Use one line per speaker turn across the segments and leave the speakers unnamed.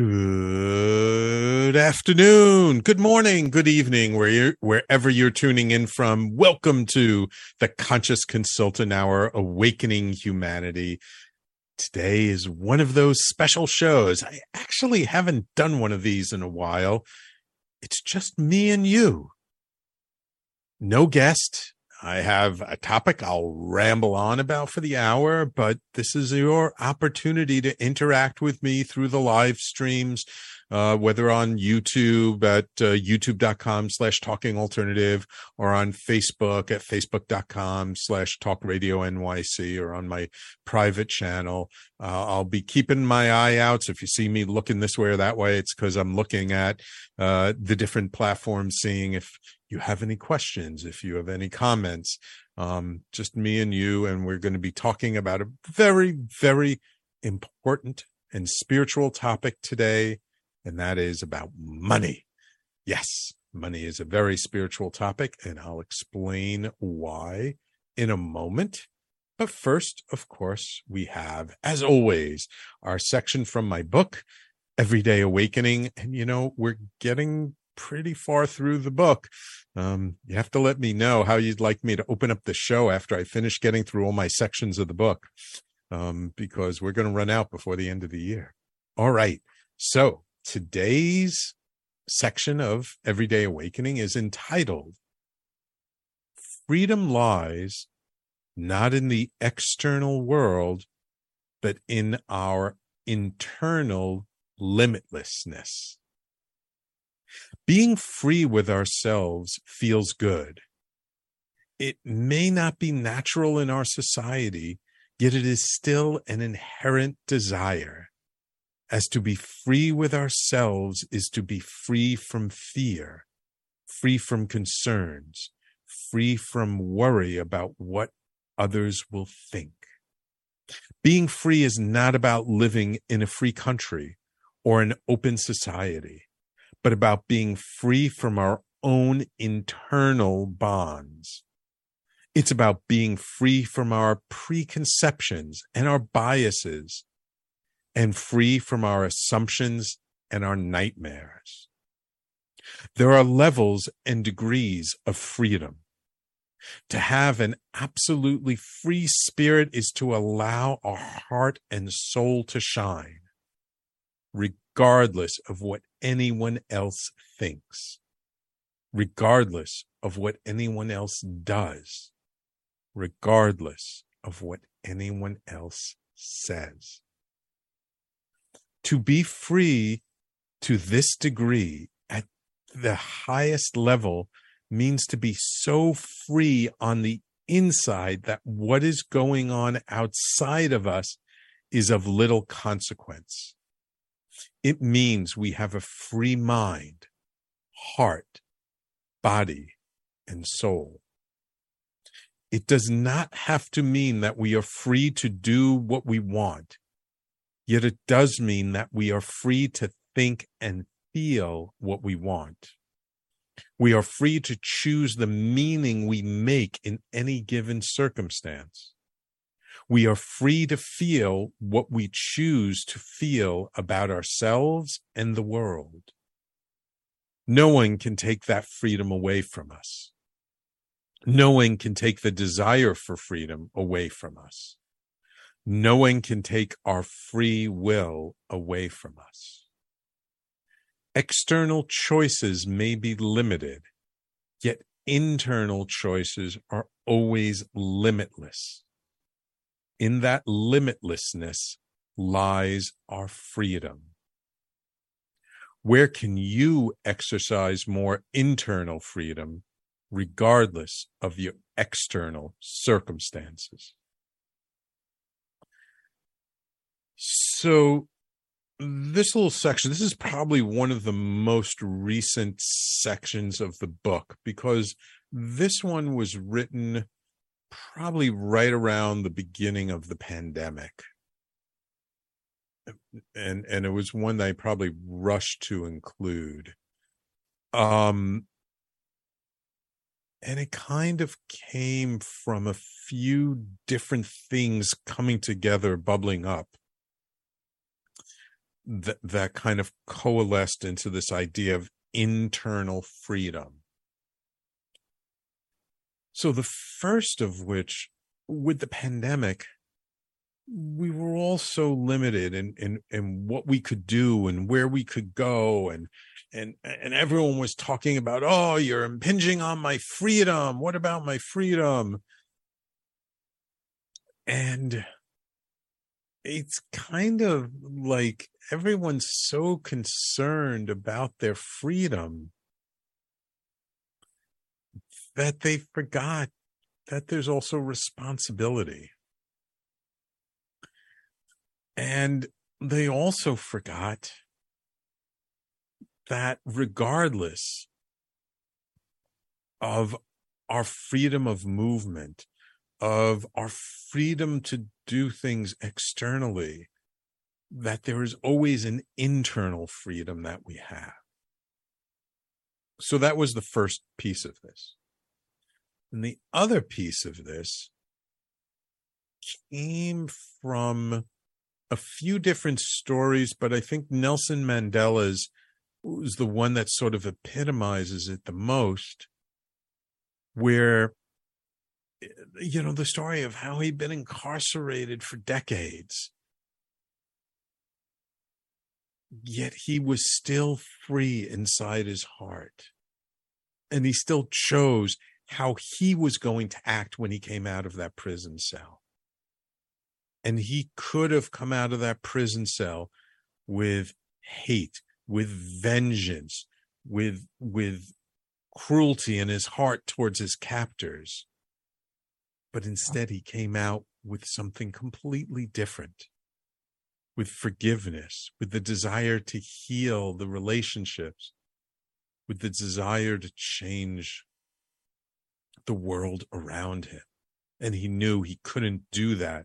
Good afternoon, good morning, good evening, where you're, wherever you're tuning in from. Welcome to the Conscious Consultant Hour, Awakening Humanity. Today is one of those special shows. I actually haven't done one of these in a while. It's just me and you. No guest, I have a topic I'll ramble on about for the hour, but this is your opportunity to interact with me through the live streams, uh, whether on YouTube at uh, youtube.com slash talking alternative or on Facebook at facebook.com slash talk radio NYC or on my private channel. Uh, I'll be keeping my eye out. So if you see me looking this way or that way, it's because I'm looking at uh, the different platforms, seeing if you have any questions, if you have any comments, um, just me and you, and we're going to be talking about a very, very important and spiritual topic today, and that is about money. Yes, money is a very spiritual topic, and I'll explain why in a moment. But first, of course, we have, as always, our section from my book, Everyday Awakening. And, you know, we're getting pretty far through the book. Um, you have to let me know how you'd like me to open up the show after I finish getting through all my sections of the book, um, because we're going to run out before the end of the year. All right. So today's section of Everyday Awakening is entitled Freedom Lies Not in the External World, but in Our Internal Limitlessness. Being free with ourselves feels good. It may not be natural in our society, yet it is still an inherent desire. As to be free with ourselves is to be free from fear, free from concerns, free from worry about what others will think. Being free is not about living in a free country or an open society but about being free from our own internal bonds. It's about being free from our preconceptions and our biases and free from our assumptions and our nightmares. There are levels and degrees of freedom. To have an absolutely free spirit is to allow our heart and soul to shine, regardless of what anyone else thinks, regardless of what anyone else does, regardless of what anyone else says. To be free to this degree at the highest level means to be so free on the inside that what is going on outside of us is of little consequence. It means we have a free mind, heart, body, and soul. It does not have to mean that we are free to do what we want, yet it does mean that we are free to think and feel what we want. We are free to choose the meaning we make in any given circumstance. We are free to feel what we choose to feel about ourselves and the world. No one can take that freedom away from us. No one can take the desire for freedom away from us. No one can take our free will away from us. External choices may be limited, yet internal choices are always limitless. In that limitlessness lies our freedom. Where can you exercise more internal freedom regardless of your external circumstances? So, this little section, this is probably one of the most recent sections of the book because this one was written probably right around the beginning of the pandemic and and it was one that I probably rushed to include. Um and it kind of came from a few different things coming together, bubbling up that that kind of coalesced into this idea of internal freedom. So the first of which with the pandemic we were all so limited in, in in what we could do and where we could go and and and everyone was talking about oh you're impinging on my freedom what about my freedom and it's kind of like everyone's so concerned about their freedom that they forgot that there's also responsibility. And they also forgot that regardless of our freedom of movement, of our freedom to do things externally, that there is always an internal freedom that we have. So that was the first piece of this. And the other piece of this came from a few different stories, but I think Nelson Mandela's was the one that sort of epitomizes it the most, where, eh, you know, the story of how he'd been incarcerated for decades. Yet he was still free inside his heart. And he still chose how he was going to act when he came out of that prison cell. And he could have come out of that prison cell with hate with vengeance with with cruelty in his heart towards his captors. But instead he came out with something completely different with forgiveness with the desire to heal the relationships with the desire to change the world around him and he knew he couldn't do that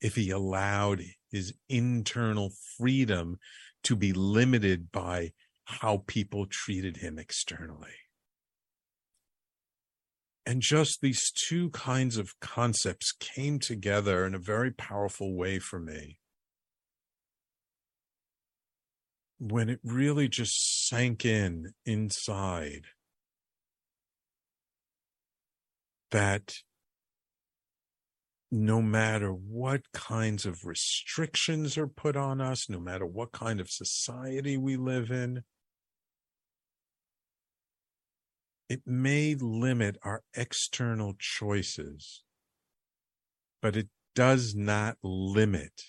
if he allowed his internal freedom to be limited by how people treated him externally. And just these two kinds of concepts came together in a very powerful way for me. When it really just sank in inside that no matter what kinds of restrictions are put on us, no matter what kind of society we live in, it may limit our external choices, but it does not limit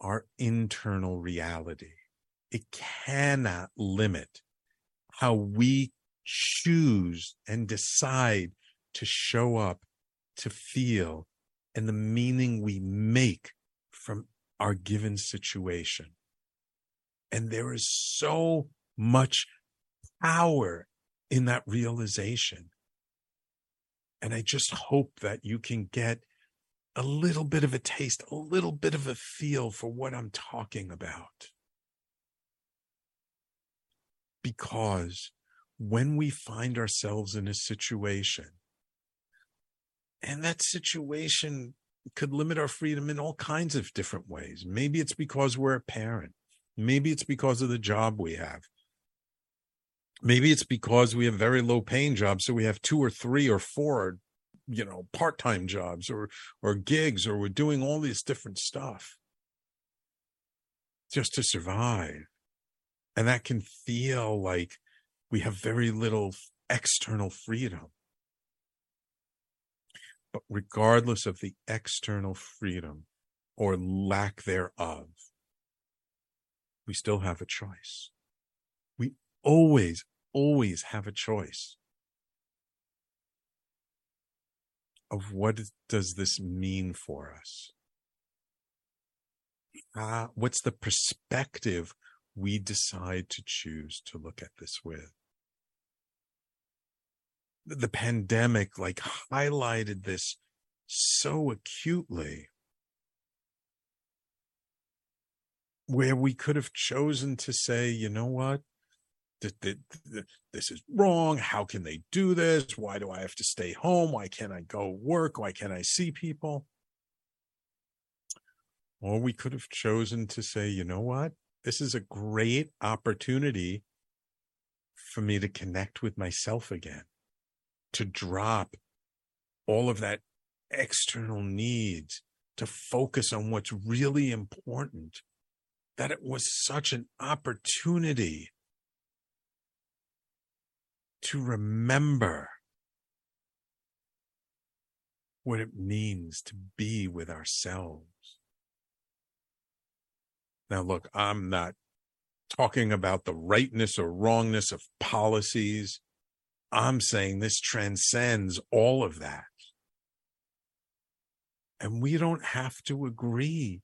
our internal reality. It cannot limit how we choose and decide to show up to feel and the meaning we make from our given situation. And there is so much power in that realization. And I just hope that you can get a little bit of a taste, a little bit of a feel for what I'm talking about. Because when we find ourselves in a situation and that situation could limit our freedom in all kinds of different ways. Maybe it's because we're a parent. Maybe it's because of the job we have. Maybe it's because we have very low paying jobs. So we have two or three or four, you know, part time jobs or, or gigs, or we're doing all this different stuff just to survive. And that can feel like we have very little external freedom. But regardless of the external freedom or lack thereof, we still have a choice. We always, always have a choice of what does this mean for us? Uh, what's the perspective we decide to choose to look at this with? the pandemic like highlighted this so acutely where we could have chosen to say, you know what? This is wrong. How can they do this? Why do I have to stay home? Why can't I go work? Why can't I see people? Or we could have chosen to say, you know what? This is a great opportunity for me to connect with myself again to drop all of that external needs to focus on what's really important, that it was such an opportunity to remember what it means to be with ourselves. Now, look, I'm not talking about the rightness or wrongness of policies I'm saying this transcends all of that. And we don't have to agree.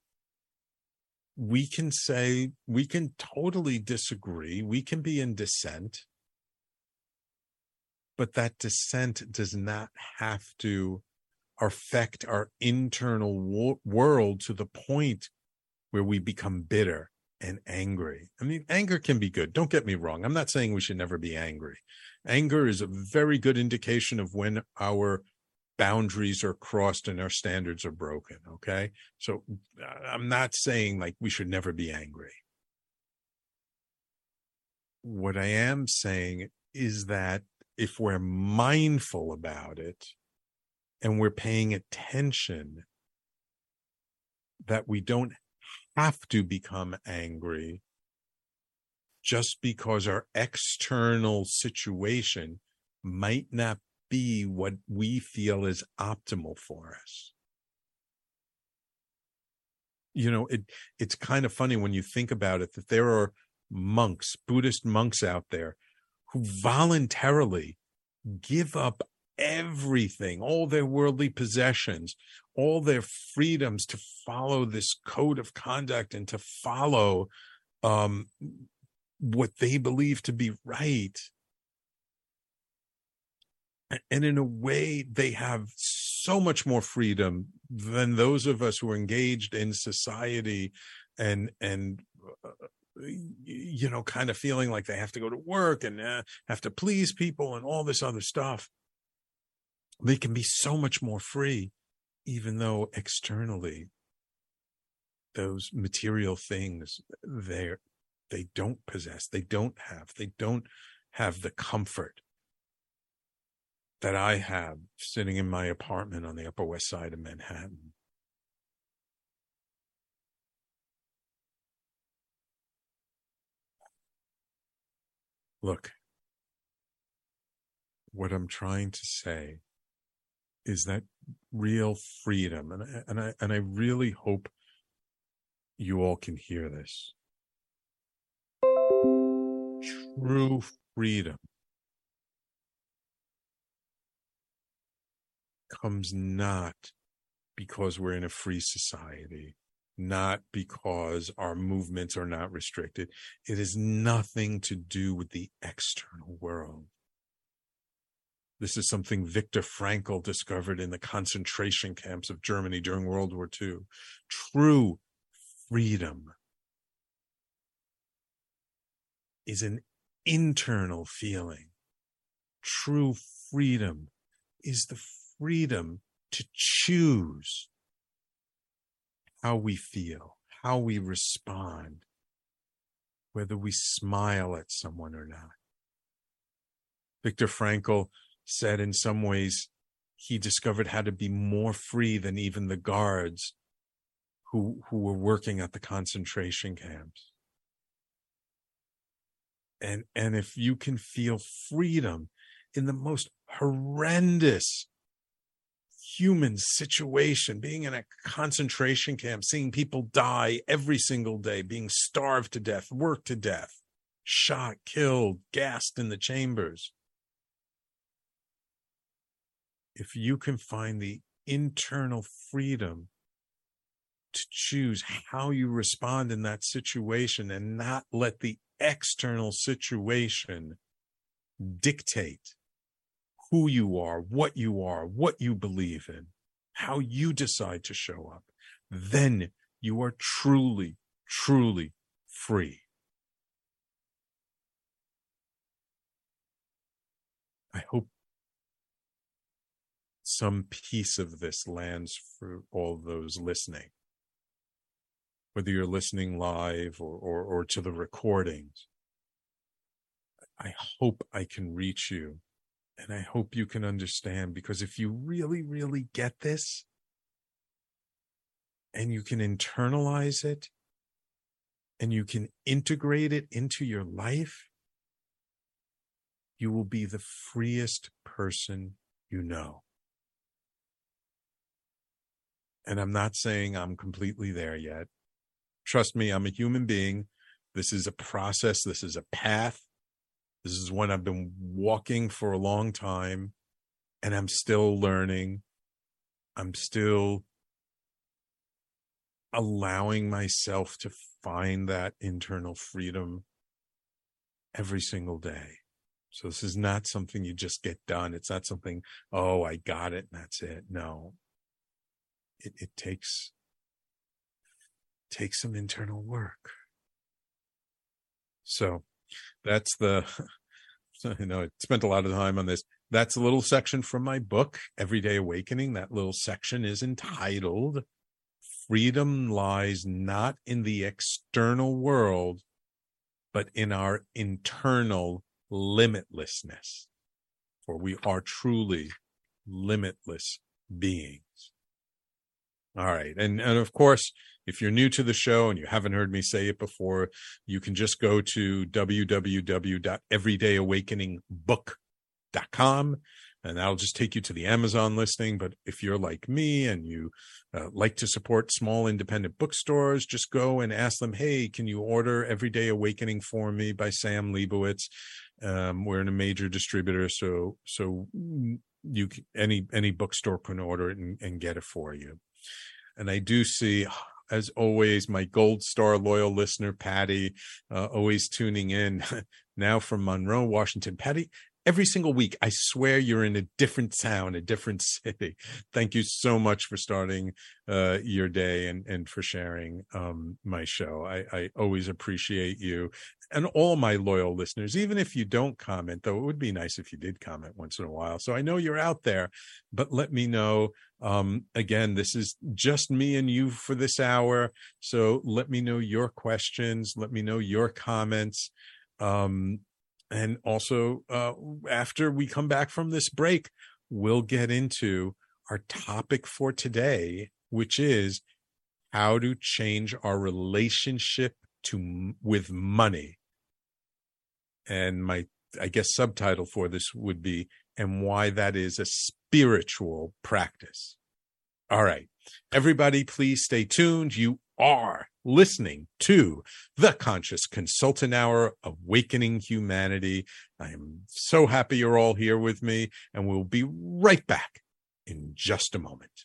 We can say, we can totally disagree. We can be in dissent. But that dissent does not have to affect our internal wo- world to the point where we become bitter and angry. I mean, anger can be good. Don't get me wrong. I'm not saying we should never be angry. Anger is a very good indication of when our boundaries are crossed and our standards are broken. Okay. So uh, I'm not saying like we should never be angry. What I am saying is that if we're mindful about it and we're paying attention, that we don't have to become angry just because our external situation might not be what we feel is optimal for us. You know, it it's kind of funny when you think about it that there are monks, Buddhist monks out there who voluntarily give up everything, all their worldly possessions, all their freedoms to follow this code of conduct and to follow um, what they believe to be right. And in a way, they have so much more freedom than those of us who are engaged in society and, and, uh, you know, kind of feeling like they have to go to work and uh, have to please people and all this other stuff. They can be so much more free, even though externally those material things they're they don't possess, they don't have, they don't have the comfort that I have sitting in my apartment on the Upper West Side of Manhattan. Look, what I'm trying to say is that real freedom, and I, and I and I really hope you all can hear this. True freedom comes not because we're in a free society, not because our movements are not restricted. It has nothing to do with the external world. This is something Viktor Frankl discovered in the concentration camps of Germany during World War II. True freedom is an internal feeling true freedom is the freedom to choose how we feel, how we respond, whether we smile at someone or not. Viktor Frankl said in some ways he discovered how to be more free than even the guards who who were working at the concentration camps. And and if you can feel freedom in the most horrendous human situation, being in a concentration camp, seeing people die every single day, being starved to death, worked to death, shot, killed, gassed in the chambers. If you can find the internal freedom to choose how you respond in that situation and not let the external situation dictate who you are, what you are, what you believe in, how you decide to show up, then you are truly, truly free. I hope some piece of this lands for all those listening, whether you're listening live or, or, or to the recordings. I hope I can reach you and I hope you can understand because if you really, really get this and you can internalize it and you can integrate it into your life, you will be the freest person you know. And I'm not saying I'm completely there yet. Trust me, I'm a human being. This is a process. This is a path. This is one I've been walking for a long time and I'm still learning. I'm still allowing myself to find that internal freedom every single day. So this is not something you just get done. It's not something, oh, I got it and that's it. No. It it takes takes some internal work. So that's the you know i spent a lot of time on this. That's a little section from my book everyday awakening. That little section is entitled freedom lies not in the external world but in our internal limitlessness for we are truly limitless beings all right and and of course if you're new to the show and you haven't heard me say it before, you can just go to www.everydayawakeningbook.com and that'll just take you to the Amazon listing. But if you're like me and you uh, like to support small independent bookstores, just go and ask them, hey, can you order Everyday Awakening for me by Sam Liebowitz? Um, we're in a major distributor, so so you any any bookstore can order it and, and get it for you. And I do see as always, my gold star loyal listener, Patty, uh, always tuning in now from Monroe, Washington. Patty, every single week, I swear you're in a different town, a different city. Thank you so much for starting uh, your day and, and for sharing um, my show. I, I always appreciate you and all my loyal listeners, even if you don't comment, though it would be nice if you did comment once in a while. So I know you're out there, but let me know. Um, again, this is just me and you for this hour. So let me know your questions. Let me know your comments. Um, and also, uh, after we come back from this break, we'll get into our topic for today, which is how to change our relationship to with money. And my I guess subtitle for this would be and why that is a spiritual practice. All right. Everybody please stay tuned. You are listening to the Conscious Consultant Hour Awakening Humanity. I am so happy you're all here with me and we'll be right back in just a moment.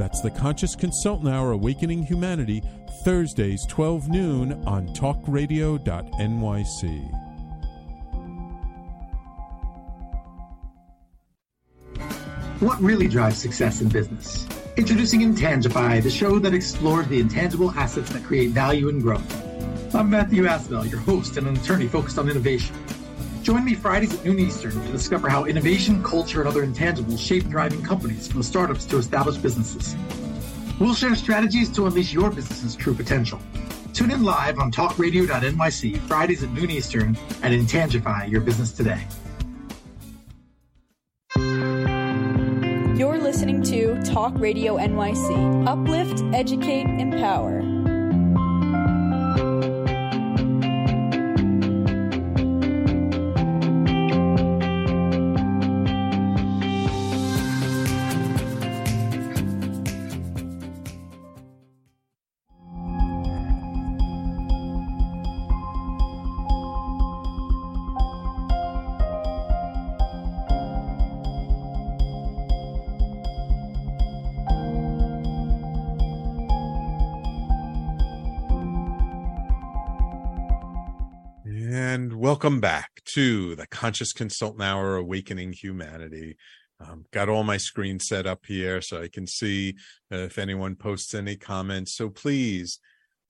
That's The Conscious Consultant Hour Awakening Humanity, Thursdays, 12 noon on talkradio.nyc.
What really drives success in business? Introducing Intangify, the show that explores the intangible assets that create value and growth. I'm Matthew Asbell, your host and an attorney focused on innovation. Join me Fridays at noon Eastern to discover how innovation, culture, and other intangibles shape thriving companies from startups to established businesses. We'll share strategies to unleash your business's true potential. Tune in live on talkradio.nyc Fridays at noon Eastern and Intangify your business today.
You're listening to Talk Radio NYC. Uplift, educate, empower.
Welcome back to the Conscious Consultant Hour Awakening Humanity. Um, got all my screens set up here so I can see if anyone posts any comments. So please,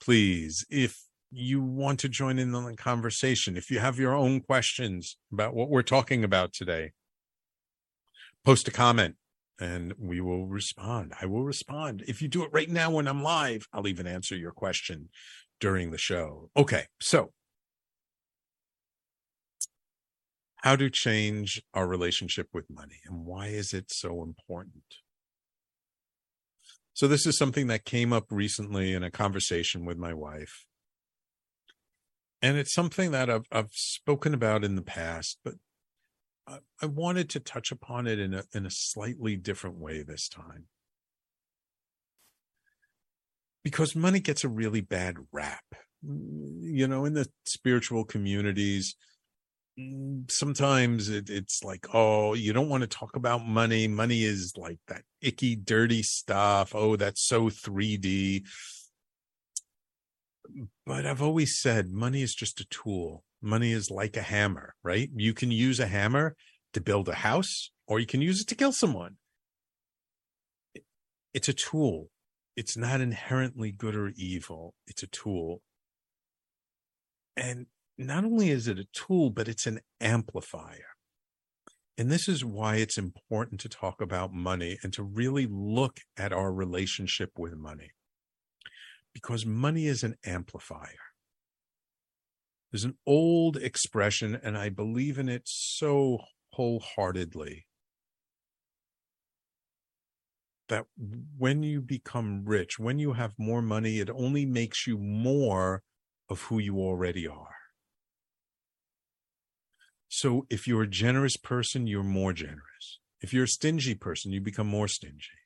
please, if you want to join in the conversation, if you have your own questions about what we're talking about today, post a comment and we will respond. I will respond. If you do it right now when I'm live, I'll even answer your question during the show. Okay, so how to change our relationship with money and why is it so important? So, this is something that came up recently in a conversation with my wife. And it's something that I've, I've spoken about in the past, but I, I wanted to touch upon it in a, in a slightly different way this time. Because money gets a really bad rap. You know, in the spiritual communities, Mm, Mm, sometimes it, it's like, oh, you don't want to talk about money. Money is like that icky, dirty stuff. Oh, that's so 3D. But I've always said money is just a tool. Money is like a hammer, right? You can use a hammer to build a house or you can use it to kill someone. It's a tool. It's not inherently good or evil. It's a tool. And not only is it a tool, but it's an amplifier. And this is why it's important to talk about money and to really look at our relationship with money. Because money is an amplifier. There's an old expression, and I believe in it so wholeheartedly that when you become rich, when you have more money, it only makes you more of who you already are. So if you're a generous person, you're more generous. If you're a stingy person, you become more stingy.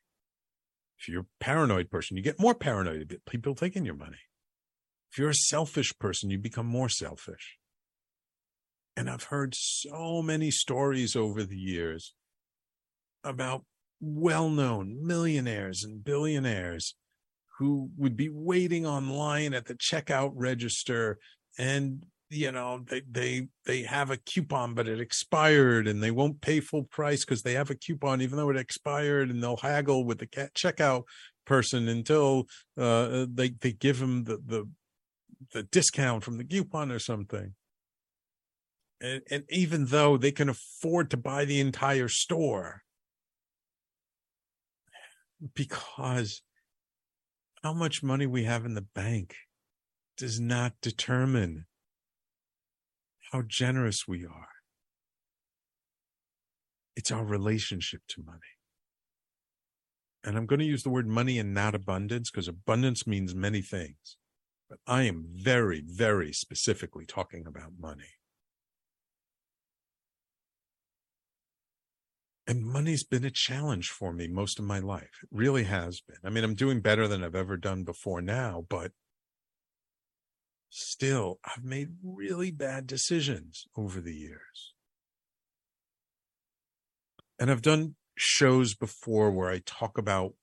If you're a paranoid person, you get more paranoid. People taking your money. If you're a selfish person, you become more selfish. And I've heard so many stories over the years about well known millionaires and billionaires who would be waiting online at the checkout register and you know they they they have a coupon but it expired and they won't pay full price because they have a coupon even though it expired and they'll haggle with the checkout person until uh, they they give them the the the discount from the coupon or something. And, and even though they can afford to buy the entire store. Because how much money we have in the bank does not determine how generous we are. It's our relationship to money. and I'm going to use the word money and not abundance because abundance means many things. But I am very, very specifically talking about money. And money's been a challenge for me most of my life. It really has been. I mean, I'm doing better than I've ever done before now, but still, I've made really bad decisions over the years. And I've done shows before where I talk about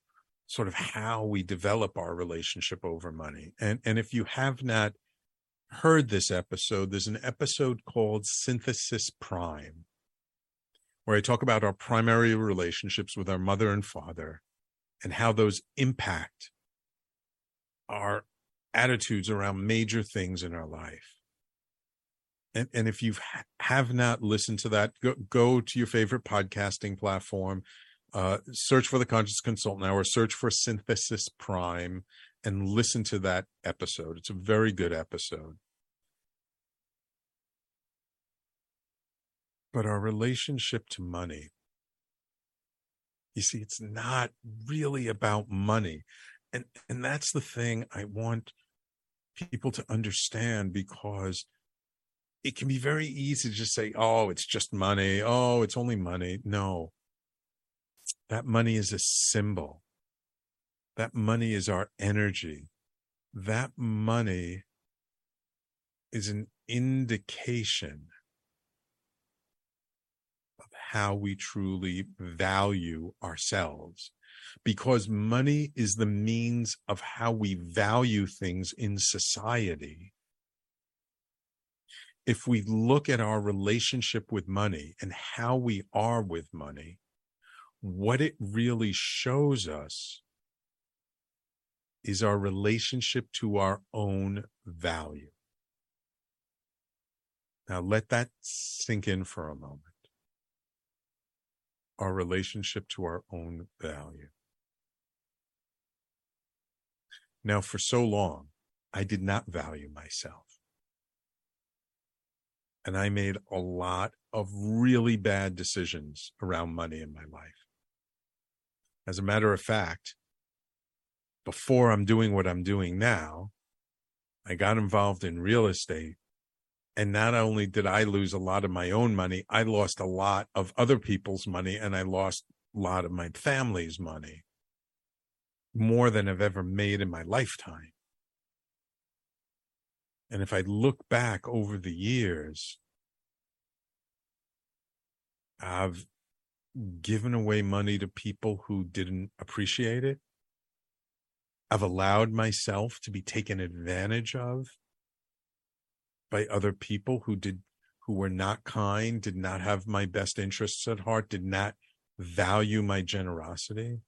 sort of how we develop our relationship over money. And and if you have not heard this episode, there's an episode called Synthesis Prime where I talk about our primary relationships with our mother and father and how those impact our attitudes around major things in our life. And, and if you have not listened to that, go, go to your favorite podcasting platform, uh, search for the Conscious Consultant Hour, search for Synthesis Prime, and listen to that episode. It's a very good episode. But our relationship to money, you see, it's not really about money. And, and that's the thing I want people to understand because it can be very easy to just say, oh, it's just money. Oh, it's only money. No, that money is a symbol. That money is our energy. That money is an indication of how we truly value ourselves. Because money is the means of how we value things in society. If we look at our relationship with money and how we are with money, what it really shows us is our relationship to our own value. Now let that sink in for a moment our relationship to our own value. Now, for so long, I did not value myself. And I made a lot of really bad decisions around money in my life. As a matter of fact, before I'm doing what I'm doing now, I got involved in real estate and not only did I lose a lot of my own money, I lost a lot of other people's money and I lost a lot of my family's money. More than I've ever made in my lifetime. And if I look back over the years, I've given away money to people who didn't appreciate it. I've allowed myself to be taken advantage of by other people who did who were not kind, did not have my best interests at heart, did not value my generosity.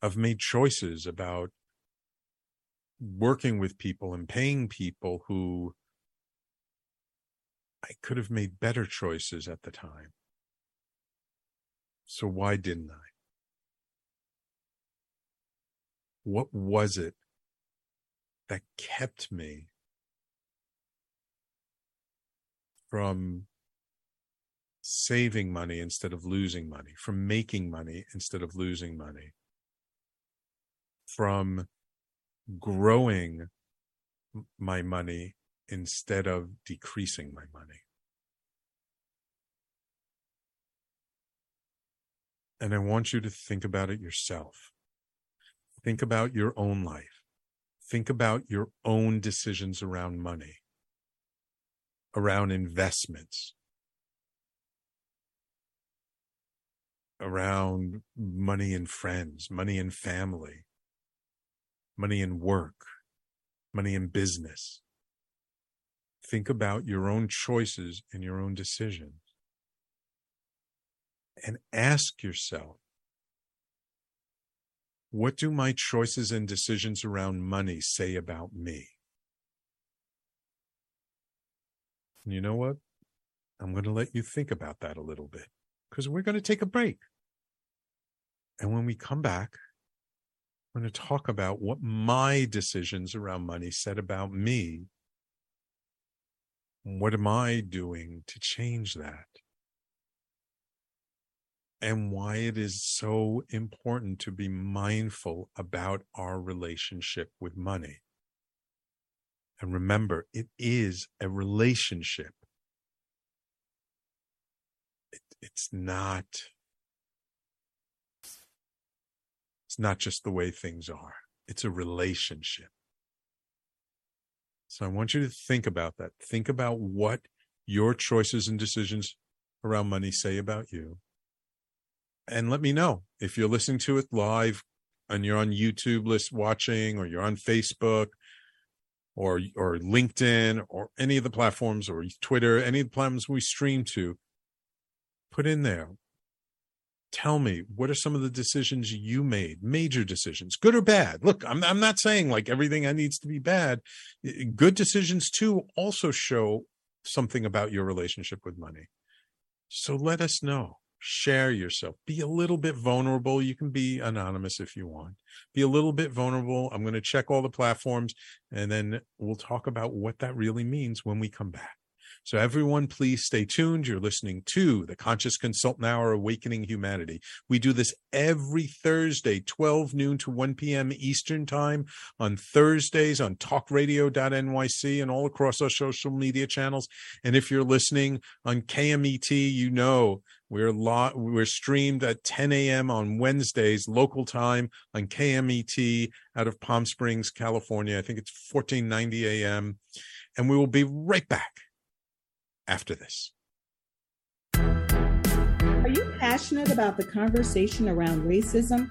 I've made choices about working with people and paying people who I could have made better choices at the time. So why didn't I? What was it that kept me from saving money instead of losing money, from making money instead of losing money, from growing my money instead of decreasing my money. And I want you to think about it yourself. Think about your own life. Think about your own decisions around money, around investments, around money and friends, money and family, money and work, money and business. Think about your own choices and your own decisions. And ask yourself, what do my choices and decisions around money say about me? And you know what? I'm going to let you think about that a little bit because we're going to take a break. And when we come back, we're going to talk about what my decisions around money said about me. What am I doing to change that? And why it is so important to be mindful about our relationship with money. And remember, it is a relationship. It, it's not, it's not just the way things are. It's a relationship. So I want you to think about that. Think about what your choices and decisions around money say about you. And let me know if you're listening to it live and you're on YouTube list watching or you're on Facebook or or LinkedIn or any of the platforms or Twitter, any of the platforms we stream to, put in there. Tell me what are some of the decisions you made, major decisions, good or bad. Look, I'm I'm not saying like everything needs to be bad. Good decisions too also show something about your relationship with money. So let us know share yourself be a little bit vulnerable you can be anonymous if you want be a little bit vulnerable i'm going to check all the platforms and then we'll talk about what that really means when we come back so, everyone, please stay tuned. You're listening to the Conscious Consultant Hour Awakening Humanity. We do this every Thursday, 12 noon to 1 p.m. Eastern Time on Thursdays on talkradio.nyc and all across our social media channels. And if you're listening on KMET, you know we're lo- we're streamed at 10 a.m. on Wednesdays, local time on KMET out of Palm Springs, California. I think it's 1490 a.m. And we will be right back after this.
Are you passionate about the conversation around racism?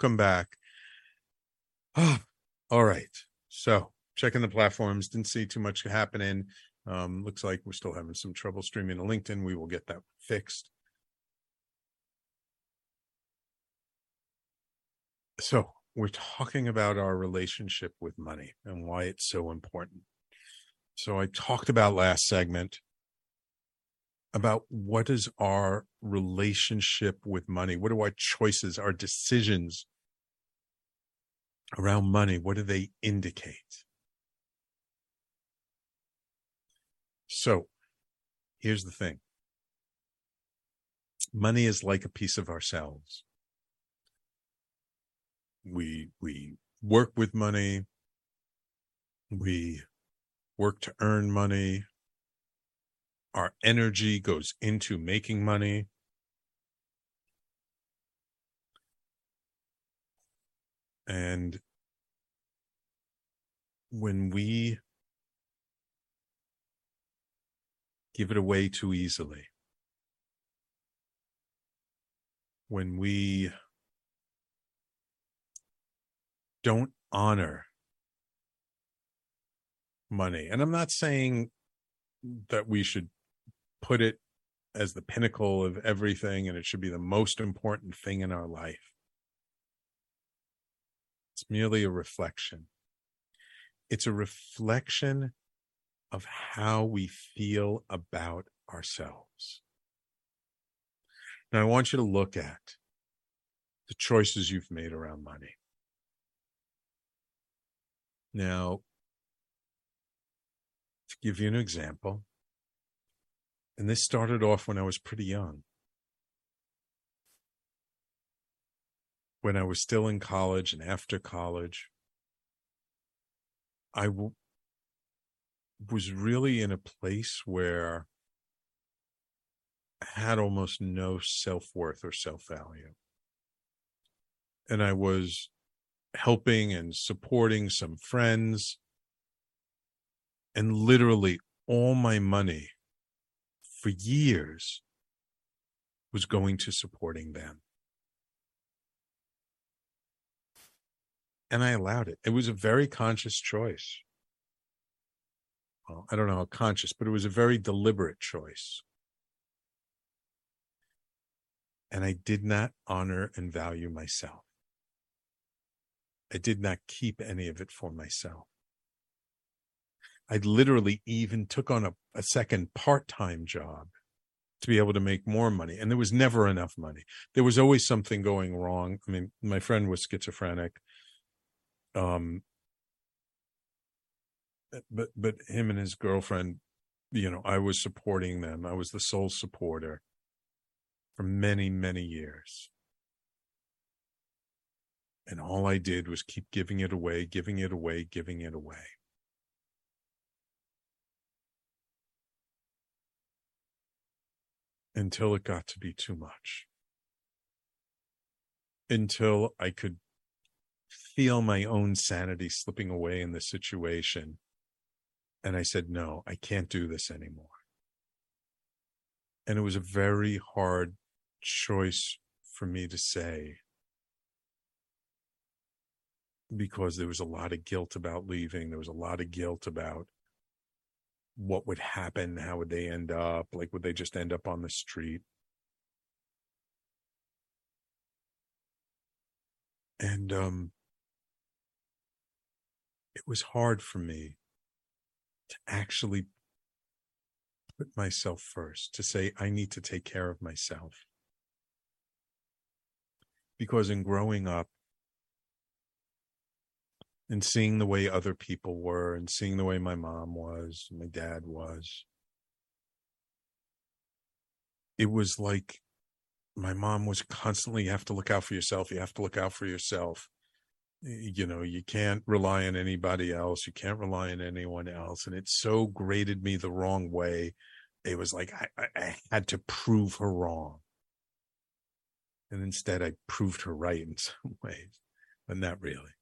Welcome back. Oh, all right. So checking the platforms, didn't see too much happening. Um, looks like we're still having some trouble streaming to LinkedIn. We will get that fixed. So we're talking about our relationship with money and why it's so important. So I talked about last segment about what is our relationship with money? What are our choices, our decisions around money? What do they indicate? So here's the thing. Money is like a piece of ourselves. We, we work with money. We work to earn money our energy goes into making money. And when we give it away too easily, when we don't honor money. And I'm not saying that we should put it as the pinnacle of everything and it should be the most important thing in our life. It's merely a reflection. It's a reflection of how we feel about ourselves. Now, I want you to look at the choices you've made around money. Now, to give you an example, and this started off when I was pretty young. When I was still in college and after college, I w- was really in a place where I had almost no self worth or self value. And I was helping and supporting some friends. And literally all my money for years was going to supporting them. And I allowed it. It was a very conscious choice. Well, I don't know how conscious, but it was a very deliberate choice. And I did not honor and value myself. I did not keep any of it for myself. I literally even took on a, a second part time job to be able to make more money. And there was never enough money. There was always something going wrong. I mean, my friend was schizophrenic. Um, but, but him and his girlfriend, you know, I was supporting them. I was the sole supporter for many, many years. And all I did was keep giving it away, giving it away, giving it away. until it got to be too much. Until I could feel my own sanity slipping away in the situation. And I said, no, I can't do this anymore. And it was a very hard choice for me to say because there was a lot of guilt about leaving. There was a lot of guilt about what would happen? How would they end up? Like, would they just end up on the street? And um, it was hard for me to actually put myself first, to say, I need to take care of myself. Because in growing up, and seeing the way other people were and seeing the way my mom was, my dad was. It was like my mom was constantly, you have to look out for yourself. You have to look out for yourself. You know, you can't rely on anybody else. You can't rely on anyone else. And it so grated me the wrong way. It was like I, I had to prove her wrong. And instead, I proved her right in some ways, but not really.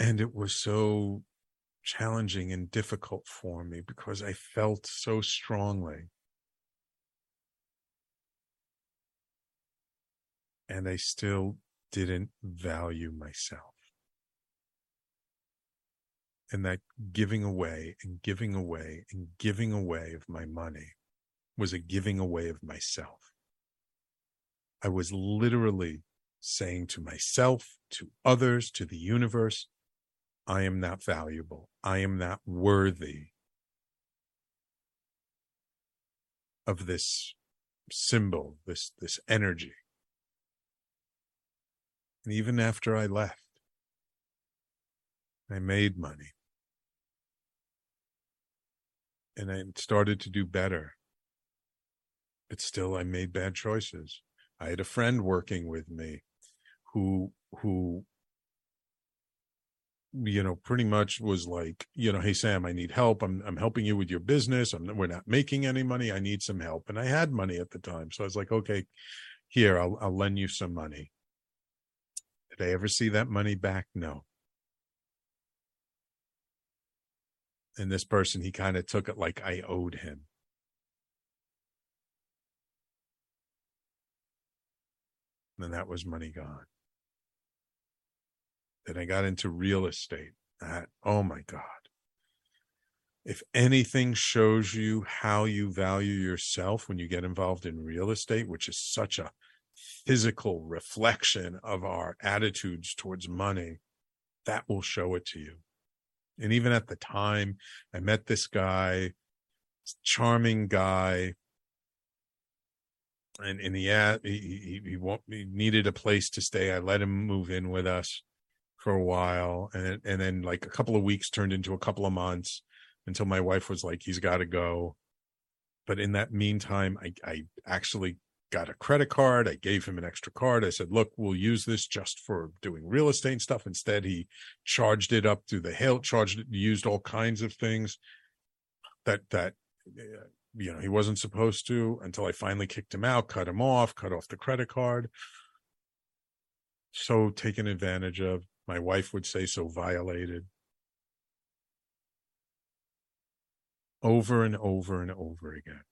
And it was so challenging and difficult for me because I felt so strongly. And I still didn't value myself. And that giving away and giving away and giving away of my money was a giving away of myself. I was literally saying to myself, to others, to the universe, I am not valuable. I am not worthy of this symbol, this, this energy. And even after I left, I made money. And I started to do better. But still, I made bad choices. I had a friend working with me who, who you know, pretty much was like, you know, hey Sam, I need help. I'm I'm helping you with your business. I'm we're not making any money. I need some help. And I had money at the time. So I was like, okay, here, I'll I'll lend you some money. They I ever see that money back? No. And this person, he kind of took it like I owed him. And that was money gone. Then I got into real estate. That, oh my God. If anything shows you how you value yourself when you get involved in real estate, which is such a physical reflection of our attitudes towards money, that will show it to you. And even at the time, I met this guy, charming guy, and and he had, he he, he, he needed a place to stay. I let him move in with us for a while, and and then like a couple of weeks turned into a couple of months until my wife was like, "He's got to go." But in that meantime, I I actually got a credit card. I gave him an extra card. I said, look, we'll use this just for doing real estate stuff. Instead, he charged it up through the hill, charged it, used all kinds of things that, that, uh, you know, he wasn't supposed to until I finally kicked him out, cut him off, cut off the credit card. So taken advantage of. My wife would say so violated. Over and over and over again.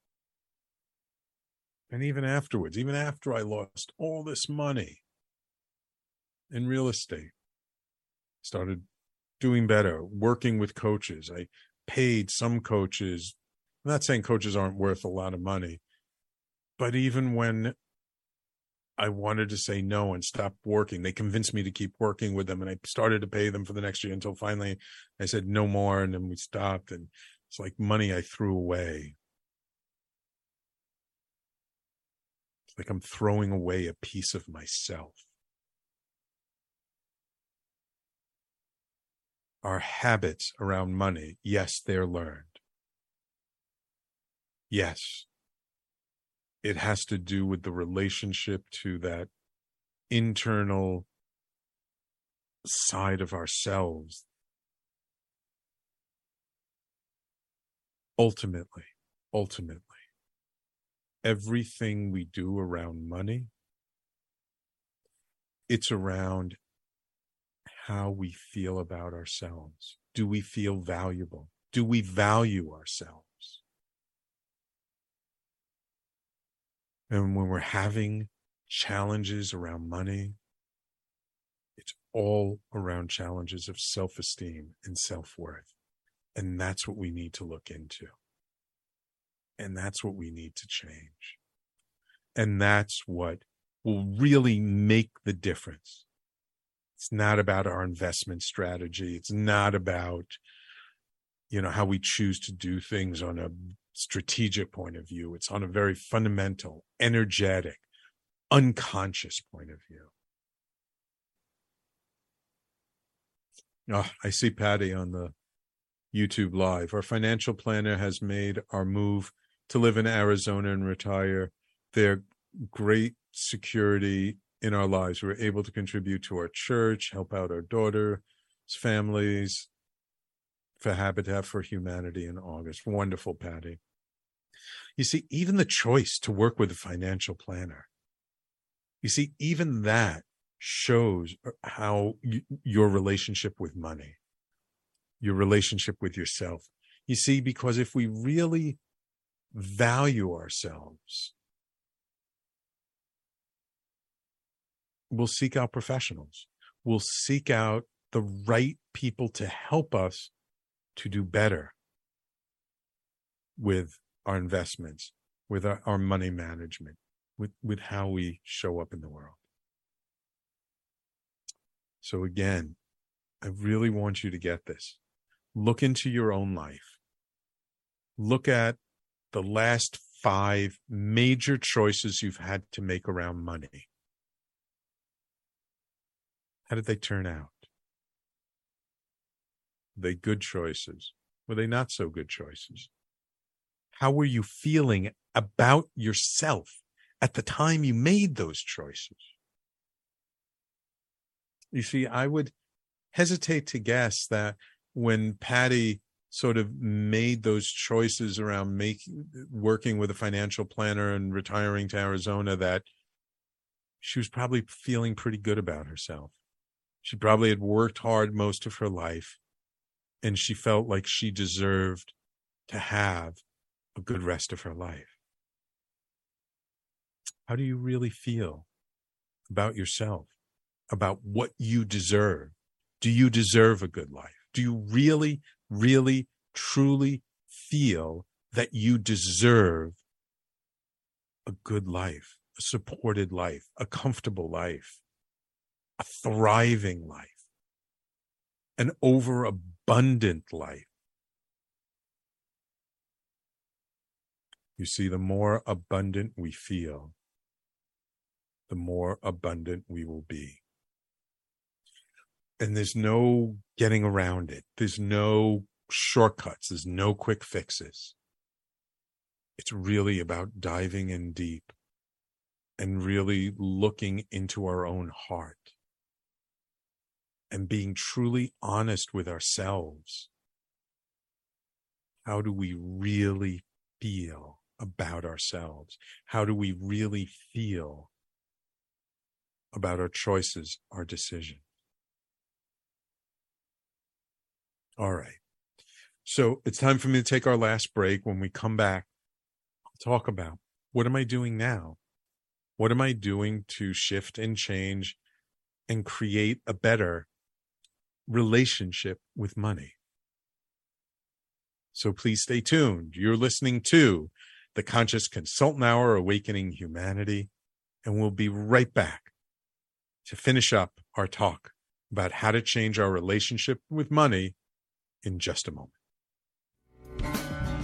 And even afterwards, even after I lost all this money in real estate, started doing better, working with coaches. I paid some coaches. I'm not saying coaches aren't worth a lot of money, but even when I wanted to say no and stop working, they convinced me to keep working with them. And I started to pay them for the next year until finally I said no more. And then we stopped. And it's like money I threw away like I'm throwing away a piece of myself. Our habits around money, yes, they're learned. Yes, it has to do with the relationship to that internal side of ourselves. Ultimately, ultimately everything we do around money, it's around how we feel about ourselves. Do we feel valuable? Do we value ourselves? And when we're having challenges around money, it's all around challenges of self esteem and self worth. And that's what we need to look into. And that's what we need to change. And that's what will really make the difference. It's not about our investment strategy. It's not about, you know, how we choose to do things on a strategic point of view. It's on a very fundamental, energetic, unconscious point of view. Oh, I see Patty on the YouTube live. Our financial planner has made our move to live in Arizona and retire. They're great security in our lives. We're able to contribute to our church, help out our daughter's families for Habitat for Humanity in August. Wonderful, Patty. You see, even the choice to work with a financial planner, you see, even that shows how you, your relationship with money, your relationship with yourself. You see, because if we really value ourselves, we'll seek out professionals. We'll seek out the right people to help us to do better with our investments, with our, our money management, with, with how we show up in the world. So again, I really want you to get this. Look into your own life. Look at the last five major choices you've had to make around money. How did they turn out? Were they good choices? Were they not so good choices? How were you feeling about yourself at the time you made those choices? You see, I would hesitate to guess that when Patty sort of made those choices around making working with a financial planner and retiring to Arizona that she was probably feeling pretty good about herself. She probably had worked hard most of her life and she felt like she deserved to have a good rest of her life. How do you really feel about yourself, about what you deserve. Do you deserve a good life? Do you really, really, truly feel that you deserve a good life, a supported life, a comfortable life, a thriving life, an overabundant life? You see, the more abundant we feel, the more abundant we will be. And there's no getting around it. There's no shortcuts. There's no quick fixes. It's really about diving in deep and really looking into our own heart and being truly honest with ourselves. How do we really feel about ourselves? How do we really feel about our choices, our decisions? All right. So it's time for me to take our last break. When we come back, I'll talk about what am I doing now? What am I doing to shift and change and create a better relationship with money? So please stay tuned. You're listening to the Conscious Consultant Hour, Awakening Humanity, and we'll be right back to finish up our talk about how to change our relationship with money in just a moment.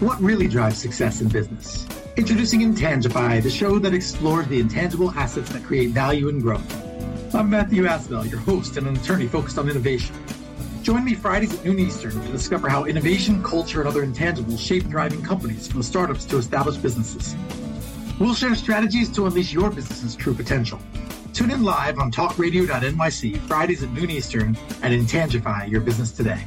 What really drives success in business? Introducing Intangify, the show that explores the intangible assets that create value and growth. I'm Matthew Asbell, your host and an attorney focused on innovation. Join me Fridays at noon Eastern to discover how innovation, culture, and other intangibles shape thriving companies from startups to established businesses. We'll share strategies to unleash your business's true potential. Tune in live on talkradio.nyc Fridays at noon Eastern and Intangify your business today.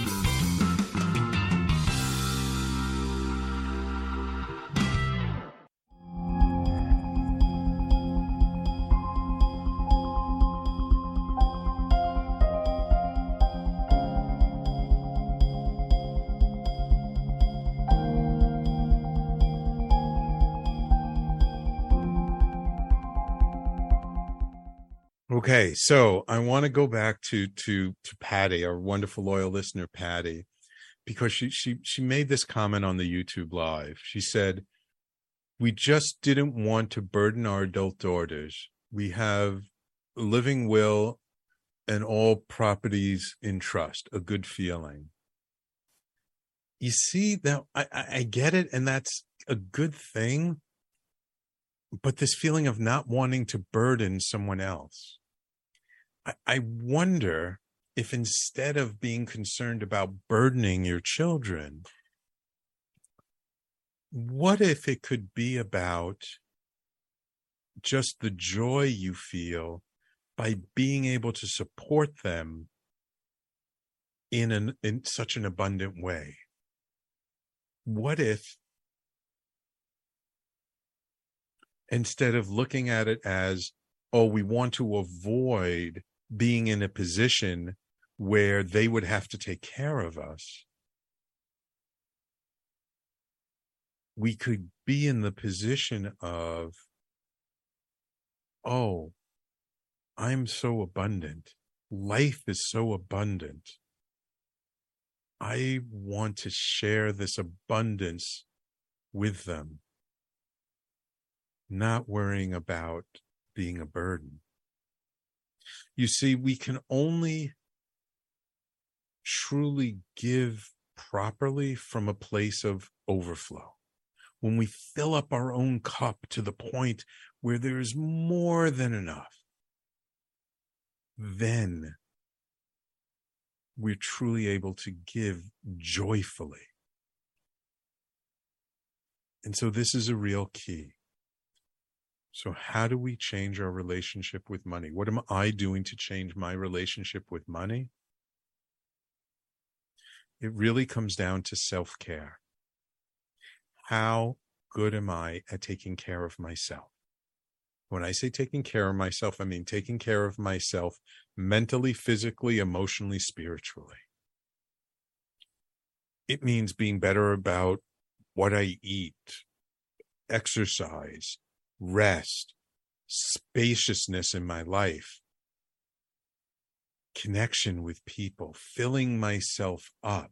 Okay, so I want to go back to to to Patty, our wonderful loyal listener, Patty, because she she she made this comment on the YouTube live. She said, "We just didn't want to burden our adult daughters. We have a living will and all properties in trust. A good feeling." You see, now I, I get it, and that's a good thing. But this feeling of not wanting to burden someone else I, wonder if instead of being concerned about burdening your children, what if it could be about just the joy you feel by being able to support them in an in such an abundant way? What if instead of looking at it as oh we want to avoid being in a position where they would have to take care of us, we could be in the position of, oh, I'm so abundant. Life is so abundant. I want to share this abundance with them, not worrying about being a burden. You see, we can only truly give properly from a place of overflow. When we fill up our own cup to the point where there is more than enough, then we're truly able to give joyfully. And so this is a real key. So how do we change our relationship with money? What am I doing to change my relationship with money? It really comes down to self care. How good am I at taking care of myself? When I say taking care of myself, I mean taking care of myself mentally, physically, emotionally, spiritually. It means being better about what I eat, exercise, rest, spaciousness in my life, connection with people, filling myself up.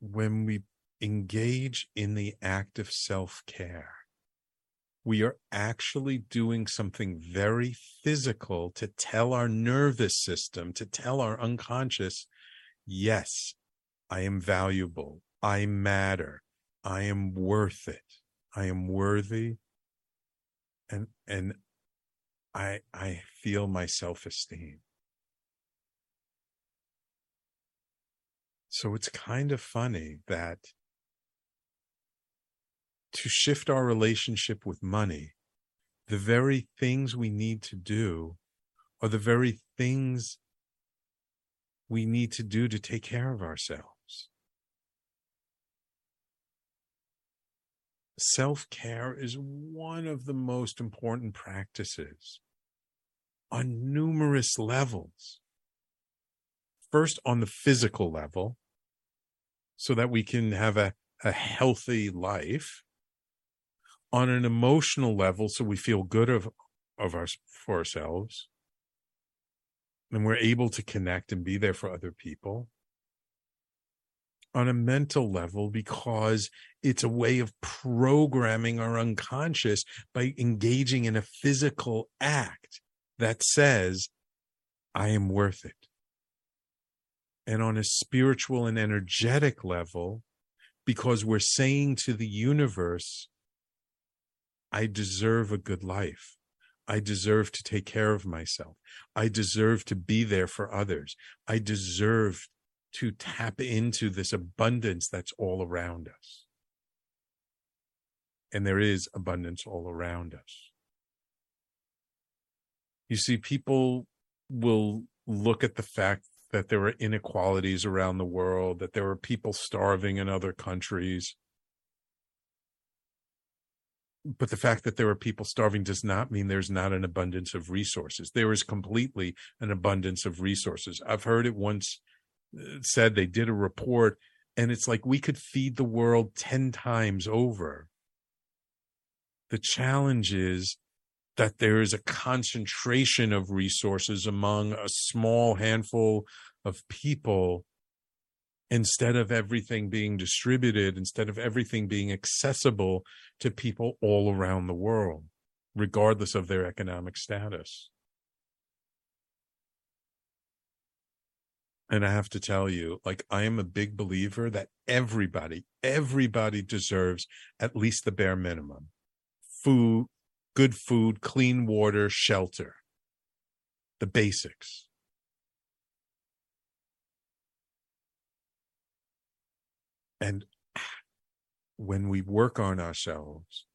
When we engage in the act of self care, we are actually doing something very physical to tell our nervous system, to tell our unconscious, yes, I am valuable. I matter. I am worth it. I am worthy and and I I feel my self-esteem. So it's kind of funny that to shift our relationship with money, the very things we need to do are the very things we need to do to take care of ourselves. Self care is one of the most important practices on numerous levels. First, on the physical level, so that we can have a, a healthy life. On an emotional level, so we feel good of, of our, for ourselves. And we're able to connect and be there for other people on a mental level because it's a way of programming our unconscious by engaging in a physical act that says, I am worth it. And on a spiritual and energetic level, because we're saying to the universe, I deserve a good life. I deserve to take care of myself. I deserve to be there for others. I deserve to tap into this abundance that's all around us. And there is abundance all around us. You see, people will look at the fact that there are inequalities around the world, that there are people starving in other countries. But the fact that there are people starving does not mean there's not an abundance of resources. There is completely an abundance of resources. I've heard it once said they did a report and it's like we could feed the world 10 times over. The challenge is that there is a concentration of resources among a small handful of people instead of everything being distributed, instead of everything being accessible to people all around the world, regardless of their economic status. And I have to tell you, like, I am a big believer that everybody, everybody deserves at least the bare minimum food, good food, clean water, shelter, the basics. And when we work on ourselves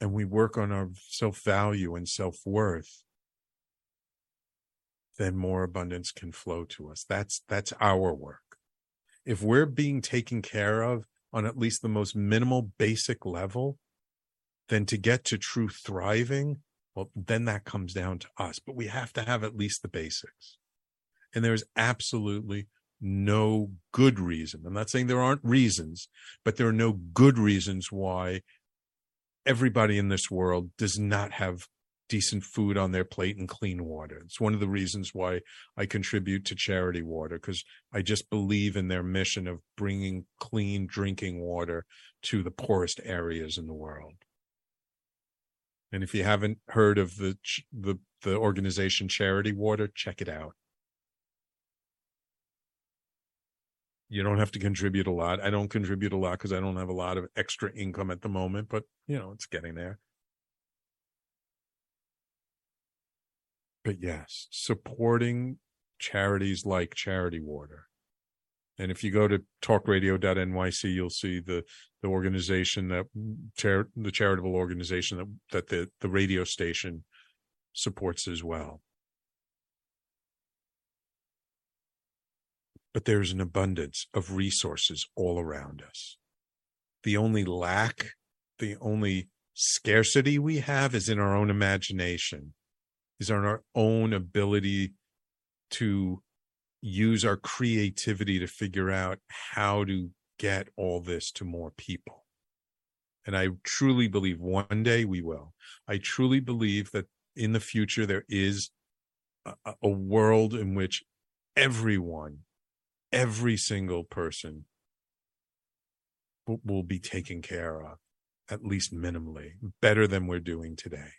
and we work on our self value and self worth, then more abundance can flow to us. That's that's our work. If we're being taken care of on at least the most minimal basic level, then to get to true thriving, well, then that comes down to us. But we have to have at least the basics. And there's absolutely no good reason. I'm not saying there aren't reasons, but there are no good reasons why everybody in this world does not have decent food on their plate and clean water. It's one of the reasons why I contribute to Charity Water because I just believe in their mission of bringing clean drinking water to the poorest areas in the world. And if you haven't heard of the the the organization Charity Water, check it out. You don't have to contribute a lot. I don't contribute a lot because I don't have a lot of extra income at the moment, but you know, it's getting there. But yes, supporting charities like Charity Water. And if you go to talkradio.nyc, you'll see the the organization that char- the charitable organization that that the the radio station supports as well. But there's an abundance of resources all around us. The only lack, the only scarcity we have is in our own imagination, is on our own ability to use our creativity to figure out how to get all this to more people. And I truly believe one day we will. I truly believe that in the future there is a, a world in which everyone, every single person will, will be taken care of, at least minimally, better than we're doing today.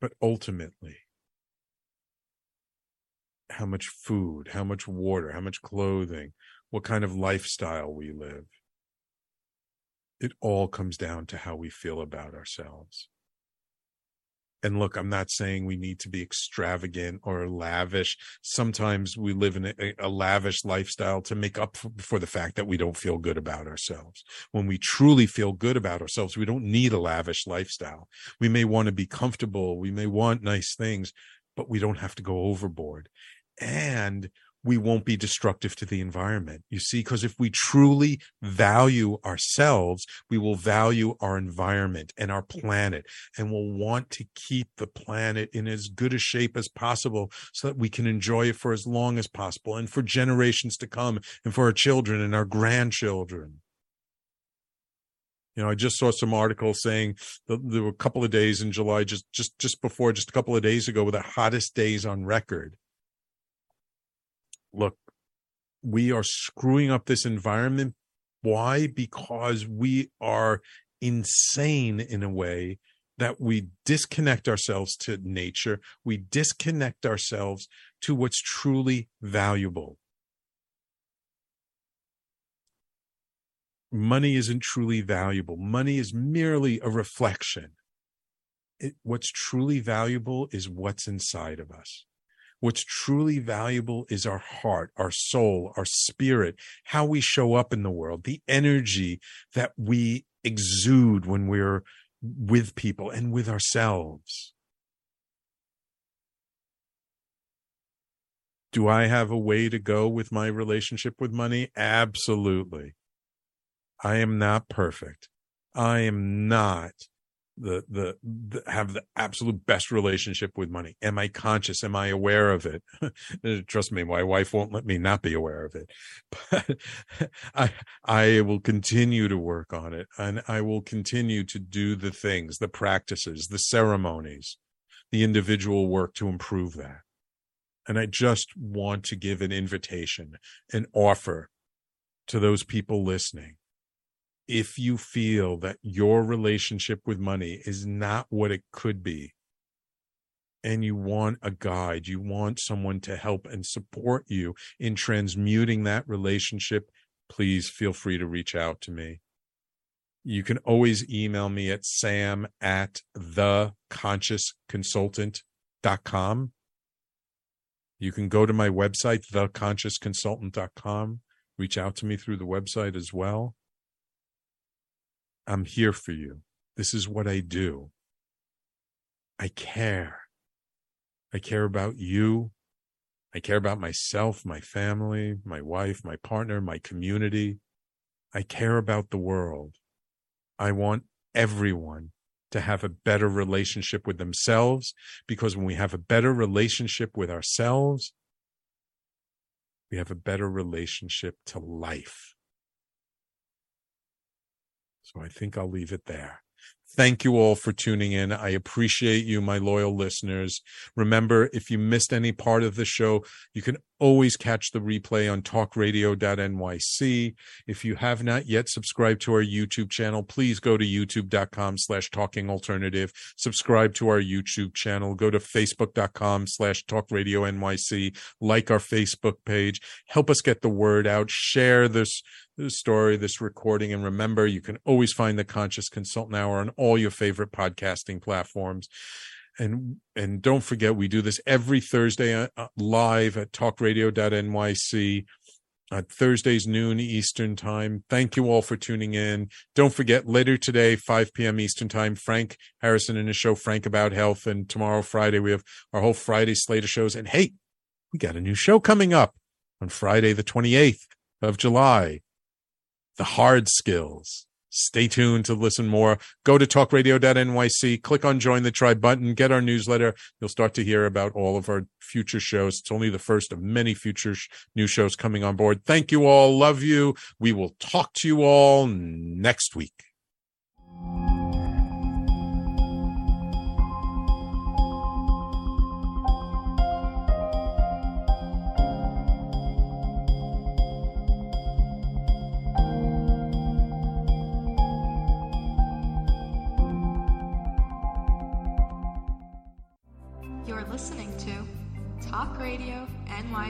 But ultimately, how much food, how much water, how much clothing, what kind of lifestyle we live. It all comes down to how we feel about ourselves. And look, I'm not saying we need to be extravagant or lavish. Sometimes we live in a, a lavish lifestyle to make up for, for, the fact that we don't feel good about ourselves. When we truly feel good about ourselves, we don't need a lavish lifestyle. We may want to be comfortable. We may want nice things, but we don't have to go overboard and we won't be destructive to the environment. You see, because if we truly value ourselves, we will value our environment and our planet and will want to keep the planet in as good a shape as possible so that we can enjoy it for as long as possible and for generations to come and for our children and our grandchildren. You know, I just saw some articles saying there were a couple of days in July, just just just before, just a couple of days ago, were the hottest days on record look, we are screwing up this environment. Why? Because we are insane in a way that we disconnect ourselves to nature, we disconnect ourselves to what's truly valuable. Money isn't truly valuable. Money is merely a reflection. It, what's truly valuable is what's inside of us. What's truly valuable is our heart, our soul, our spirit, how we show up in the world, the energy that we exude when we're with people and with ourselves. Do I have a way to go with my relationship with money? Absolutely. I am not perfect. I am not the, the, the have the absolute best relationship with money. Am i conscious? Am i aware of it? Trust me my wife won't let me not be aware of it. But i i will continue to work on it and i will continue to do the things the practices the ceremonies the individual work to improve that. And i just want to give an invitation an offer to those people listening if you feel that your relationship with money is not what it could be, and you want a guide, you want someone to help and support you in transmuting that relationship, please feel free to reach out to me. You can always email me at sam at theconsciousconsultant.com. You can go to my website, theconsciousconsultant.com. Reach out to me through the website as well. I'm here for you. This is what I do. I care. I care about you. I care about myself, my family, my wife, my partner, my community. I care about the world. I want everyone to have a better relationship with themselves because when we have a better relationship with ourselves, we have a better relationship to life. So I think I'll leave it there. Thank you all for tuning in. I appreciate you, my loyal listeners. Remember, if you missed any part of the show, you can always catch the replay on talkradio.nyc. If you have not yet subscribed to our YouTube channel, please go to youtube.com slash talking alternative. Subscribe to our YouTube channel. Go to facebook.com slash talkradio.nyc. Like our Facebook page. Help us get the word out. Share this this story, this recording. And remember, you can always find the Conscious Consultant Hour on all your favorite podcasting platforms. And and don't forget, we do this every Thursday uh, uh live at talkradio.nyc at Thursdays noon Eastern time. Thank you all for tuning in. Don't forget later today, 5 p.m. Eastern time, Frank Harrison and his show Frank About Health. And tomorrow, Friday, we have our whole Friday slate of shows. And hey, we got a new show coming up on Friday, the 28th of July the hard skills. Stay tuned to listen more. Go to talkradio.nyc, click on join the tribe button, get our newsletter. You'll start to hear about all of our future shows. It's only the first of many future sh- new shows coming on board. Thank you all. Love you. We will talk to you all next week.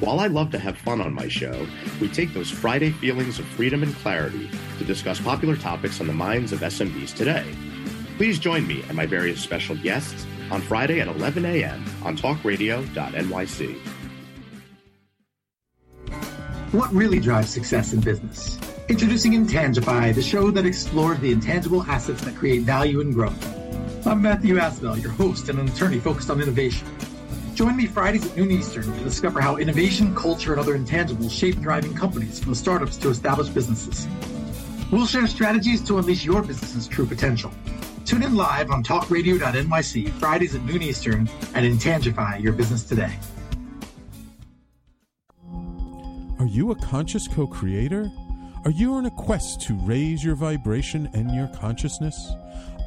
While I love to have fun on my show, we take those Friday feelings of freedom and clarity to discuss popular topics on the minds of SMBs today. Please join me and my various special guests on Friday at 11 a.m. on talkradio.nyc.
What really drives success in business? Introducing Intangify, the show that explores the intangible assets that create value and growth. I'm Matthew Asbell, your host and an attorney focused on innovation. Join me Fridays at noon Eastern to discover how innovation, culture, and other intangibles shape thriving companies from startups to established businesses. We'll share strategies to unleash your business's true potential. Tune in live on talkradio.nyc Fridays at noon Eastern and intangify your business today.
Are you a conscious co creator? Are you on a quest to raise your vibration and your consciousness?